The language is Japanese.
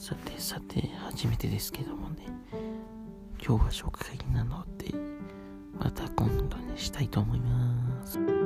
さてさて初めてですけどもね。今日は食会なのでまた今度にしたいと思います。